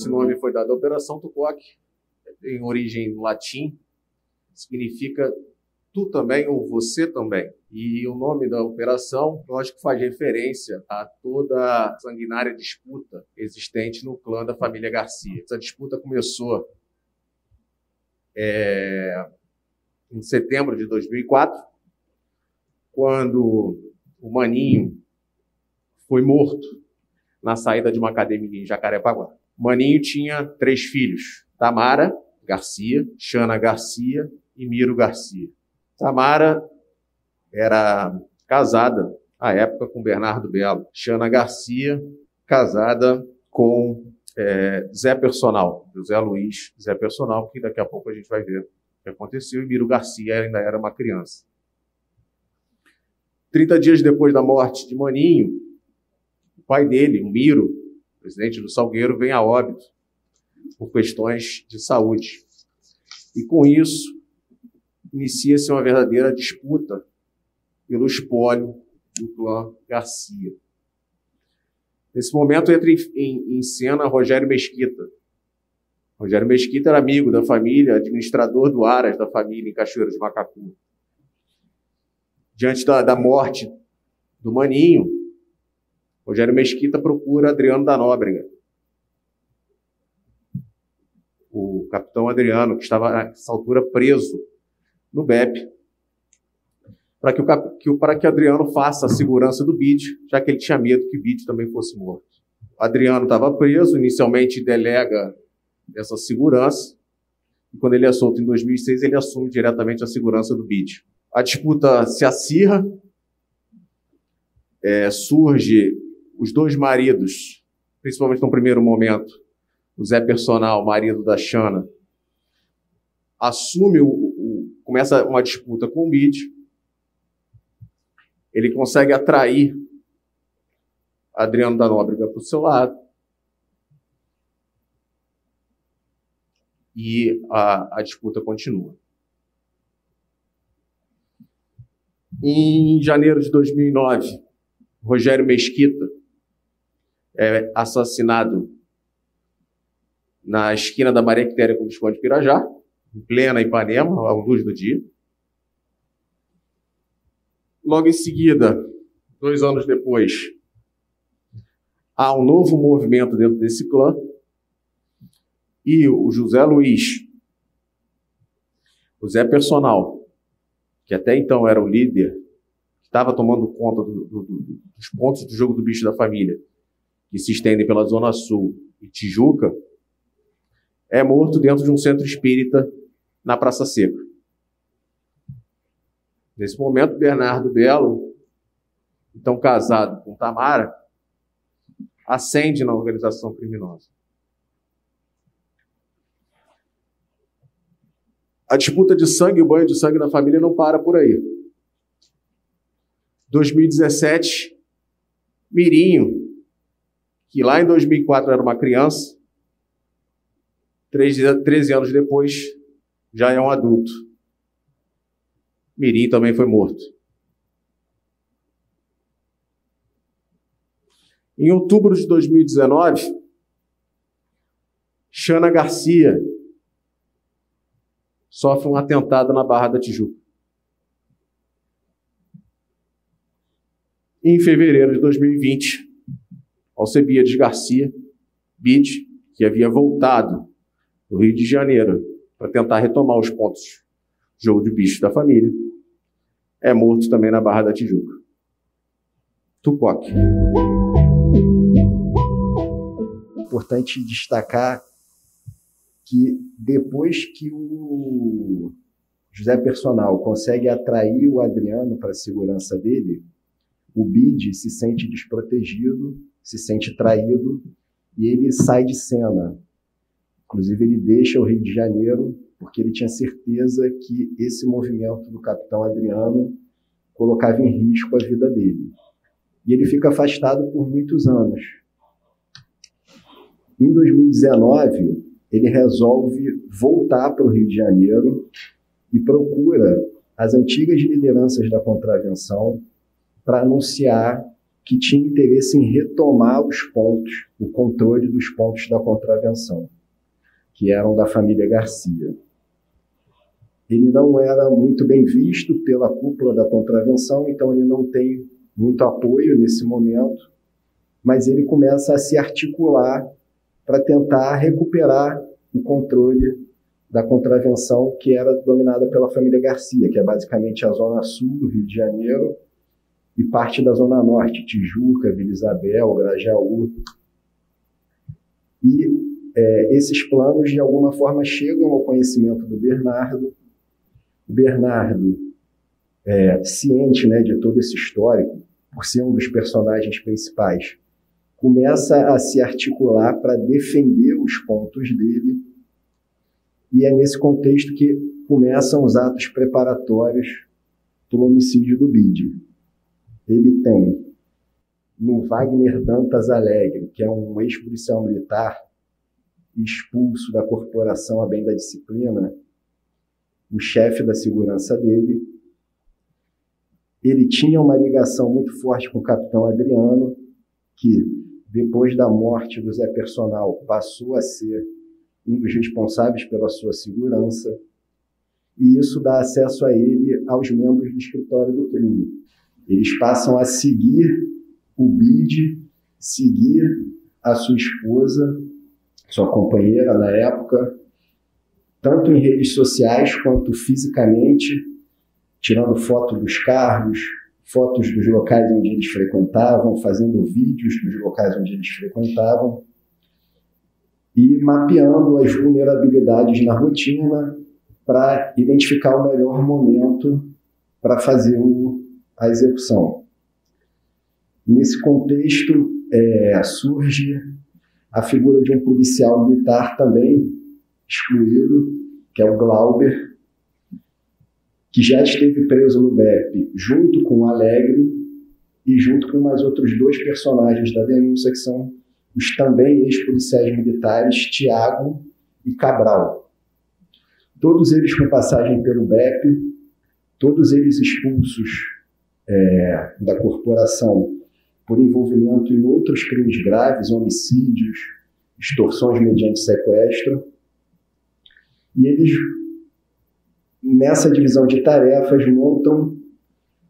Esse nome foi dado à Operação Tupoc, em origem latim, significa tu também ou você também. E o nome da operação, lógico, faz referência a toda a sanguinária disputa existente no clã da família Garcia. Essa disputa começou é, em setembro de 2004, quando o Maninho foi morto na saída de uma academia em Jacarepaguá. Maninho tinha três filhos: Tamara Garcia, Xana Garcia e Miro Garcia. Tamara era casada à época com Bernardo Belo. Xana Garcia, casada com é, Zé Personal, José Luiz Zé Personal, que daqui a pouco a gente vai ver o que aconteceu. E Miro Garcia ainda era uma criança. Trinta dias depois da morte de Maninho, o pai dele, o Miro, presidente do Salgueiro, vem a óbito por questões de saúde. E com isso, inicia-se uma verdadeira disputa pelo espólio do clã Garcia. Nesse momento entra em, em cena Rogério Mesquita. Rogério Mesquita era amigo da família, administrador do Aras da família em Cachoeiro de Macacu. Diante da, da morte do Maninho, Rogério Mesquita procura Adriano da Nóbrega, o capitão Adriano, que estava nessa altura preso no BEP, para que, o, que, para que Adriano faça a segurança do BID, já que ele tinha medo que o BID também fosse morto. Adriano estava preso, inicialmente delega essa segurança, e quando ele é solto em 2006, ele assume diretamente a segurança do BID. A disputa se acirra, é, surge os dois maridos, principalmente no primeiro momento, o Zé Personal, marido da Xana, assume o, o, começa uma disputa com o BID, ele consegue atrair Adriano da Nóbrega para o seu lado. E a, a disputa continua. Em janeiro de 2009, Rogério Mesquita é assassinado na esquina da Maria Quitéria com o Visconde Pirajá, em plena Ipanema, à luz do dia. Logo em seguida, dois anos depois, há um novo movimento dentro desse clã e o José Luiz, o Zé Personal, que até então era o líder, estava tomando conta do, do, do, dos pontos do jogo do bicho da família, que se estendem pela Zona Sul e Tijuca, é morto dentro de um centro espírita na Praça Seca. Nesse momento, Bernardo Belo, então casado com Tamara, ascende na organização criminosa. A disputa de sangue e o banho de sangue na família não para por aí. 2017, Mirinho, que lá em 2004 era uma criança, 13, 13 anos depois já é um adulto. Mirim também foi morto. Em outubro de 2019, Xana Garcia sofre um atentado na Barra da Tijuca. Em fevereiro de 2020, Alcebiades Garcia, Bid, que havia voltado do Rio de Janeiro para tentar retomar os pontos jogo de bicho da família, é morto também na Barra da Tijuca. Tupoc. Importante destacar que depois que o José Personal consegue atrair o Adriano para a segurança dele, o Bid se sente desprotegido se sente traído e ele sai de cena. Inclusive, ele deixa o Rio de Janeiro porque ele tinha certeza que esse movimento do capitão Adriano colocava em risco a vida dele. E ele fica afastado por muitos anos. Em 2019, ele resolve voltar para o Rio de Janeiro e procura as antigas lideranças da contravenção para anunciar que tinha interesse em retomar os pontos, o controle dos pontos da contravenção, que eram da família Garcia. Ele não era muito bem visto pela cúpula da contravenção, então ele não tem muito apoio nesse momento, mas ele começa a se articular para tentar recuperar o controle da contravenção que era dominada pela família Garcia, que é basicamente a zona sul do Rio de Janeiro e parte da zona norte, Tijuca, Vila Isabel, Grajaú. E é, esses planos, de alguma forma, chegam ao conhecimento do Bernardo. O Bernardo, é, ciente né, de todo esse histórico, por ser um dos personagens principais, começa a se articular para defender os pontos dele e é nesse contexto que começam os atos preparatórios para o homicídio do Bide. Ele tem no Wagner Dantas Alegre, que é um ex-policial militar expulso da corporação a bem da disciplina, o chefe da segurança dele. Ele tinha uma ligação muito forte com o capitão Adriano, que depois da morte do Zé Personal passou a ser um dos responsáveis pela sua segurança, e isso dá acesso a ele aos membros do escritório do crime. Eles passam a seguir o BID, seguir a sua esposa, sua companheira na época, tanto em redes sociais quanto fisicamente, tirando foto dos carros, fotos dos locais onde eles frequentavam, fazendo vídeos dos locais onde eles frequentavam e mapeando as vulnerabilidades na rotina para identificar o melhor momento para fazer o, a execução. Nesse contexto, é, surge a figura de um policial militar também excluído, que é o Glauber, que já esteve preso no BEP junto com o Alegre e junto com mais outros dois personagens da denúncia, que são os também ex-policiais militares Tiago e Cabral. Todos eles com passagem pelo BEP, todos eles expulsos é, da corporação por envolvimento em outros crimes graves, homicídios, extorsões mediante sequestro. E eles, nessa divisão de tarefas, montam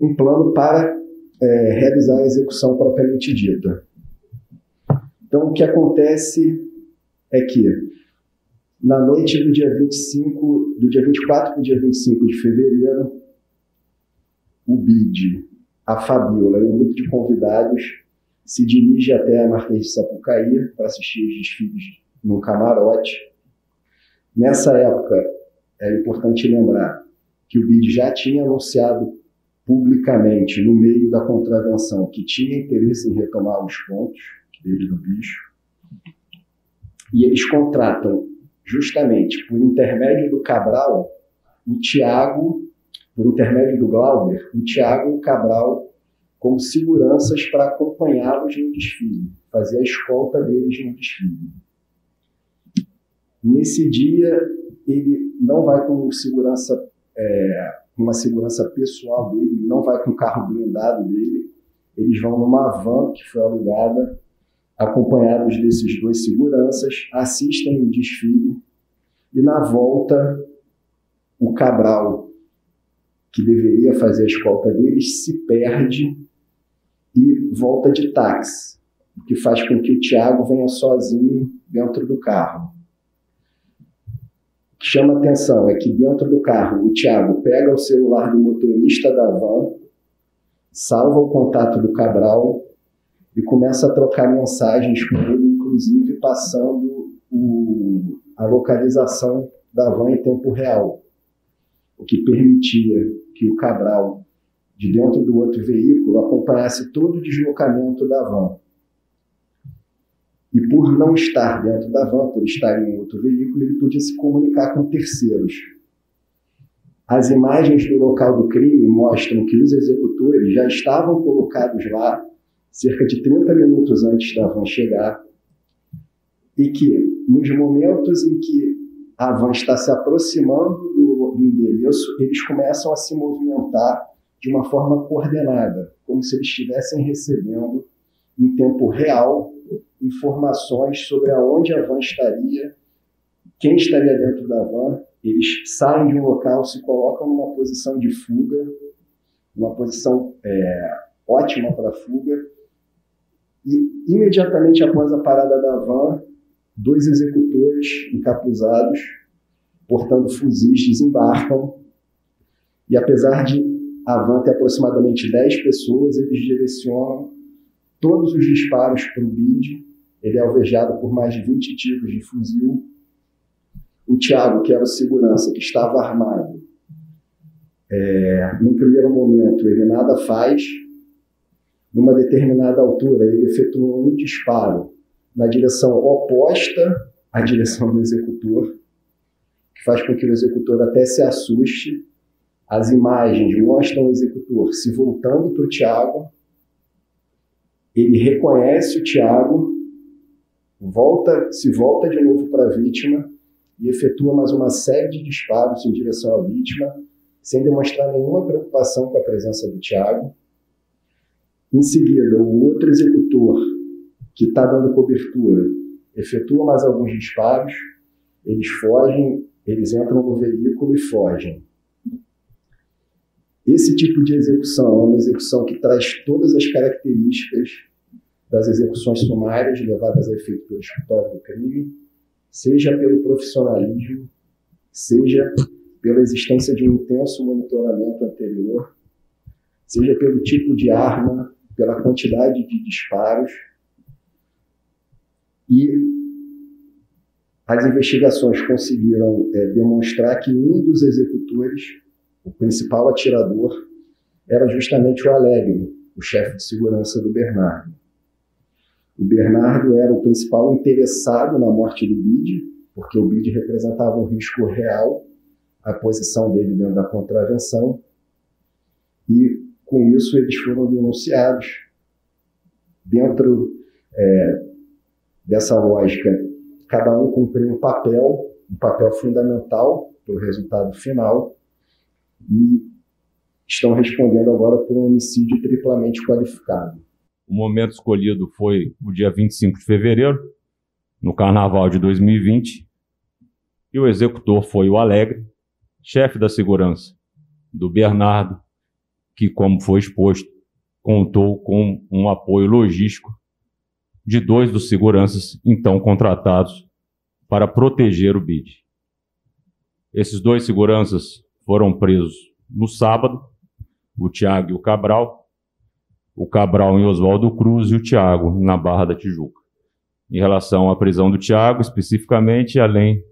um plano para é, realizar a execução propriamente dita. Então, o que acontece é que na noite do dia 25, do dia 24 para o dia 25 de fevereiro, o BID, a Fabiola e um grupo de convidados se dirige até a Marquês de Sapucaí para assistir os desfiles no camarote. Nessa época, é importante lembrar que o BID já tinha anunciado publicamente, no meio da contravenção, que tinha interesse em retomar os pontos dele do bicho. E eles contratam, justamente por intermédio do Cabral, o Tiago, por intermédio do Glauber, o Tiago e o Cabral como seguranças para acompanhá-los no desfile, fazer a escolta deles no desfile. Nesse dia, ele não vai com segurança, é, uma segurança pessoal dele, não vai com o carro blindado dele, eles vão numa van que foi alugada acompanhados desses dois seguranças, assistem o desfile e na volta o Cabral, que deveria fazer a escolta deles, se perde e volta de táxi, o que faz com que o Tiago venha sozinho dentro do carro. O que chama atenção é que dentro do carro o Tiago pega o celular do motorista da van, salva o contato do Cabral e começa a trocar mensagens com ele, inclusive passando o, a localização da van em tempo real, o que permitia que o Cabral, de dentro do outro veículo, acompanhasse todo o deslocamento da van. E por não estar dentro da van, por estar em outro veículo, ele podia se comunicar com terceiros. As imagens do local do crime mostram que os executores já estavam colocados lá cerca de 30 minutos antes da van chegar, e que nos momentos em que a van está se aproximando do, endereço, eles começam a se movimentar de uma forma coordenada, como se eles estivessem recebendo em tempo real informações sobre aonde a van estaria, quem estaria dentro da van. Eles saem de um local, se colocam numa posição de fuga, uma posição é, ótima para fuga, e imediatamente após a parada da van, dois executores encapuzados, portando fuzis, desembarcam. E apesar de a van ter aproximadamente 10 pessoas, eles direcionam todos os disparos para o BID. Ele é alvejado por mais de 20 tiros de fuzil. O Tiago, que era o segurança, que estava armado, é, no primeiro momento ele nada faz. Numa determinada altura, ele efetua um disparo na direção oposta à direção do executor, que faz com que o executor até se assuste. As imagens mostram o executor se voltando para o Tiago. Ele reconhece o Tiago, volta, se volta de novo para a vítima e efetua mais uma série de disparos em direção à vítima, sem demonstrar nenhuma preocupação com a presença do Tiago. Em seguida, o outro executor que está dando cobertura efetua mais alguns disparos, eles fogem, eles entram no veículo e fogem. Esse tipo de execução é uma execução que traz todas as características das execuções sumárias levadas a efeito pelo escritório do crime, seja pelo profissionalismo, seja pela existência de um intenso monitoramento anterior, seja pelo tipo de arma, pela quantidade de disparos e as investigações conseguiram é, demonstrar que um dos executores, o principal atirador, era justamente o Alegre, o chefe de segurança do Bernardo. O Bernardo era o principal interessado na morte do Bide, porque o Bide representava um risco real à posição dele dentro da contravenção, e com isso eles foram denunciados dentro é, dessa lógica, cada um cumpriu um papel, um papel fundamental para o resultado final, e estão respondendo agora por um homicídio triplamente qualificado. O momento escolhido foi o dia 25 de fevereiro, no carnaval de 2020, e o executor foi o Alegre, chefe da segurança do Bernardo, que, como foi exposto, contou com um apoio logístico de dois dos seguranças então contratados para proteger o BID. Esses dois seguranças foram presos no sábado, o Tiago e o Cabral, o Cabral em Oswaldo Cruz e o Tiago na Barra da Tijuca. Em relação à prisão do Tiago, especificamente, além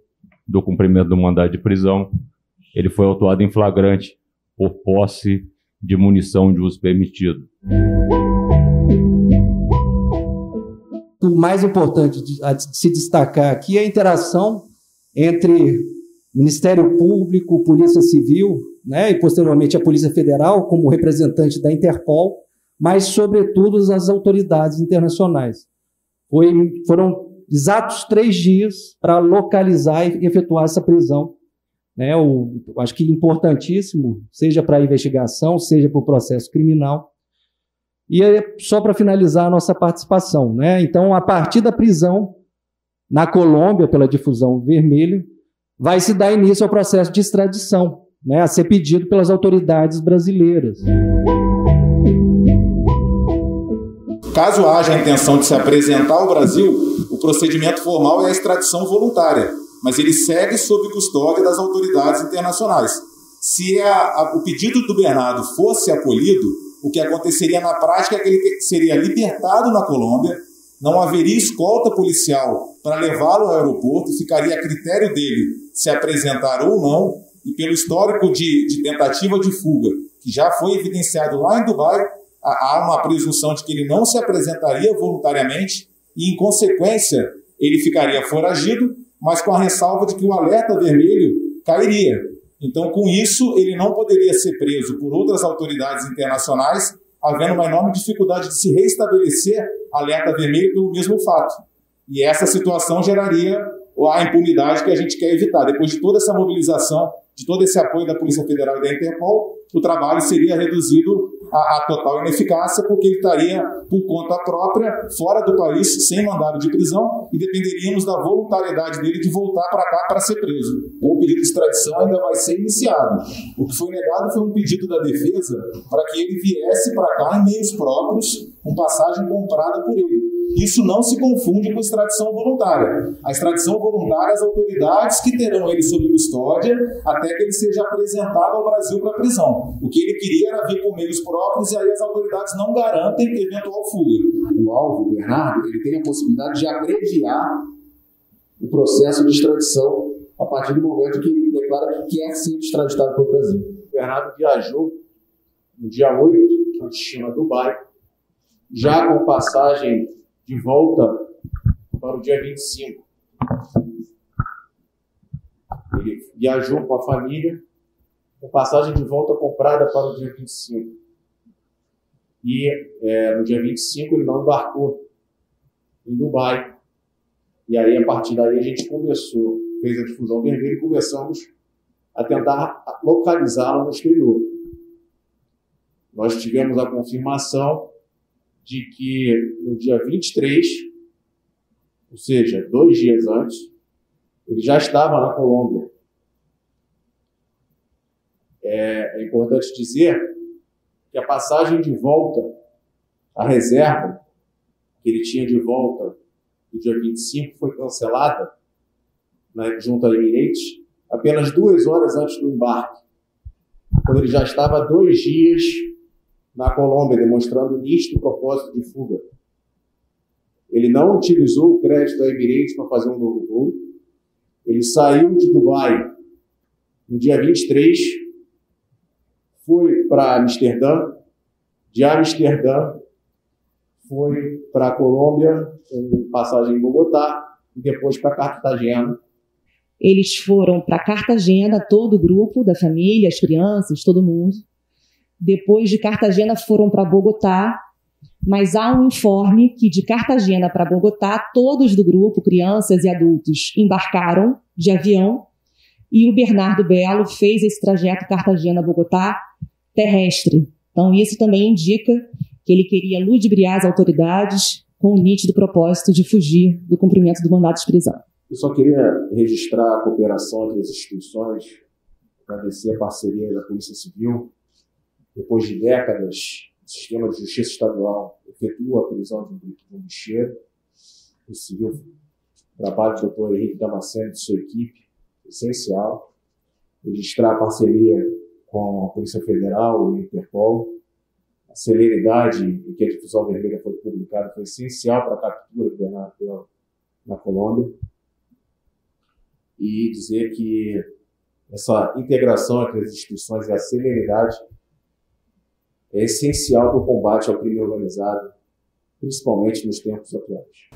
do cumprimento do mandado de prisão, ele foi autuado em flagrante por posse de munição de uso permitido. Mais importante de, de se destacar aqui é a interação entre Ministério Público, Polícia Civil, né, e posteriormente a Polícia Federal, como representante da Interpol, mas, sobretudo, as autoridades internacionais. Foi, foram exatos três dias para localizar e efetuar essa prisão. Né, o, acho que importantíssimo, seja para a investigação, seja para o processo criminal, e só para finalizar a nossa participação, né? Então, a partir da prisão na Colômbia pela difusão vermelha, vai se dar início ao processo de extradição, né, a ser pedido pelas autoridades brasileiras. Caso haja a intenção de se apresentar ao Brasil, o procedimento formal é a extradição voluntária, mas ele segue sob custódia das autoridades internacionais. Se a, a, o pedido do Bernardo fosse acolhido, o que aconteceria na prática é que ele seria libertado na Colômbia, não haveria escolta policial para levá-lo ao aeroporto, ficaria a critério dele se apresentar ou não, e pelo histórico de, de tentativa de fuga, que já foi evidenciado lá em Dubai, há uma presunção de que ele não se apresentaria voluntariamente e, em consequência, ele ficaria foragido, mas com a ressalva de que o alerta vermelho cairia. Então, com isso, ele não poderia ser preso por outras autoridades internacionais, havendo uma enorme dificuldade de se reestabelecer alerta vermelho pelo mesmo fato. E essa situação geraria a impunidade que a gente quer evitar. Depois de toda essa mobilização de todo esse apoio da Polícia Federal e da Interpol, o trabalho seria reduzido à, total ineficácia, porque ele estaria por conta própria, fora do país, sem mandado de prisão, e dependeríamos da voluntariedade dele de voltar para cá para ser preso. O pedido de extradição ainda vai ser iniciado. O que foi negado foi um pedido da defesa para que ele viesse para cá em meios próprios, com passagem comprada por ele. Isso não se confunde com extradição voluntária. A extradição voluntária, as autoridades que terão ele sob custódia até que ele seja apresentado ao Brasil para prisão. O que ele queria era vir por meios próprios e aí as autoridades não garantem eventual fuga. O alvo, Bernardo, ele tem a possibilidade de abreviar o processo de extradição a partir do momento que ele declara que quer ser extraditado para o Brasil. O Bernardo viajou no dia 8, no destino Dubai, já com passagem de volta para o dia 25. Ele viajou com a família, com passagem de volta comprada para o dia 25. E é, no dia 25 ele não embarcou em Dubai. E aí, a partir daí, a gente começou, fez a difusão vermelha e começamos a tentar localizá-lo no exterior. Nós tivemos a confirmação de que no dia 23, ou seja, dois dias antes, ele já estava na Colômbia. É, é importante dizer que a passagem de volta, a reserva que ele tinha de volta no dia 25 foi cancelada né, junto a Emirates apenas duas horas antes do embarque, quando ele já estava dois dias na Colômbia, demonstrando nítido propósito de fuga. Ele não utilizou o crédito da Emirates para fazer um novo voo. Ele saiu de Dubai no dia 23, foi para Amsterdã, de Amsterdã foi para Colômbia, com passagem em Bogotá, e depois para Cartagena. Eles foram para Cartagena, todo o grupo da família, as crianças, todo mundo. Depois de Cartagena foram para Bogotá, mas há um informe que de Cartagena para Bogotá, todos do grupo, crianças e adultos, embarcaram de avião e o Bernardo Belo fez esse trajeto Cartagena-Bogotá terrestre. Então, isso também indica que ele queria ludibriar as autoridades com o nítido propósito de fugir do cumprimento do mandato de prisão. Eu só queria registrar a cooperação entre as instituições, agradecer a parceria da Polícia Civil, depois de décadas, o sistema de justiça estadual efetua a prisão de um bicheiro. O civil trabalho do doutor Henrique Damasceno e de sua equipe, essencial. Registrar a parceria com a Polícia Federal e Interpol. A celeridade em que a difusão vermelha foi publicada foi essencial para a captura do Bernardo na Colômbia. E dizer que essa integração entre as instituições e a celeridade é essencial para o combate ao crime organizado, principalmente nos tempos atuais.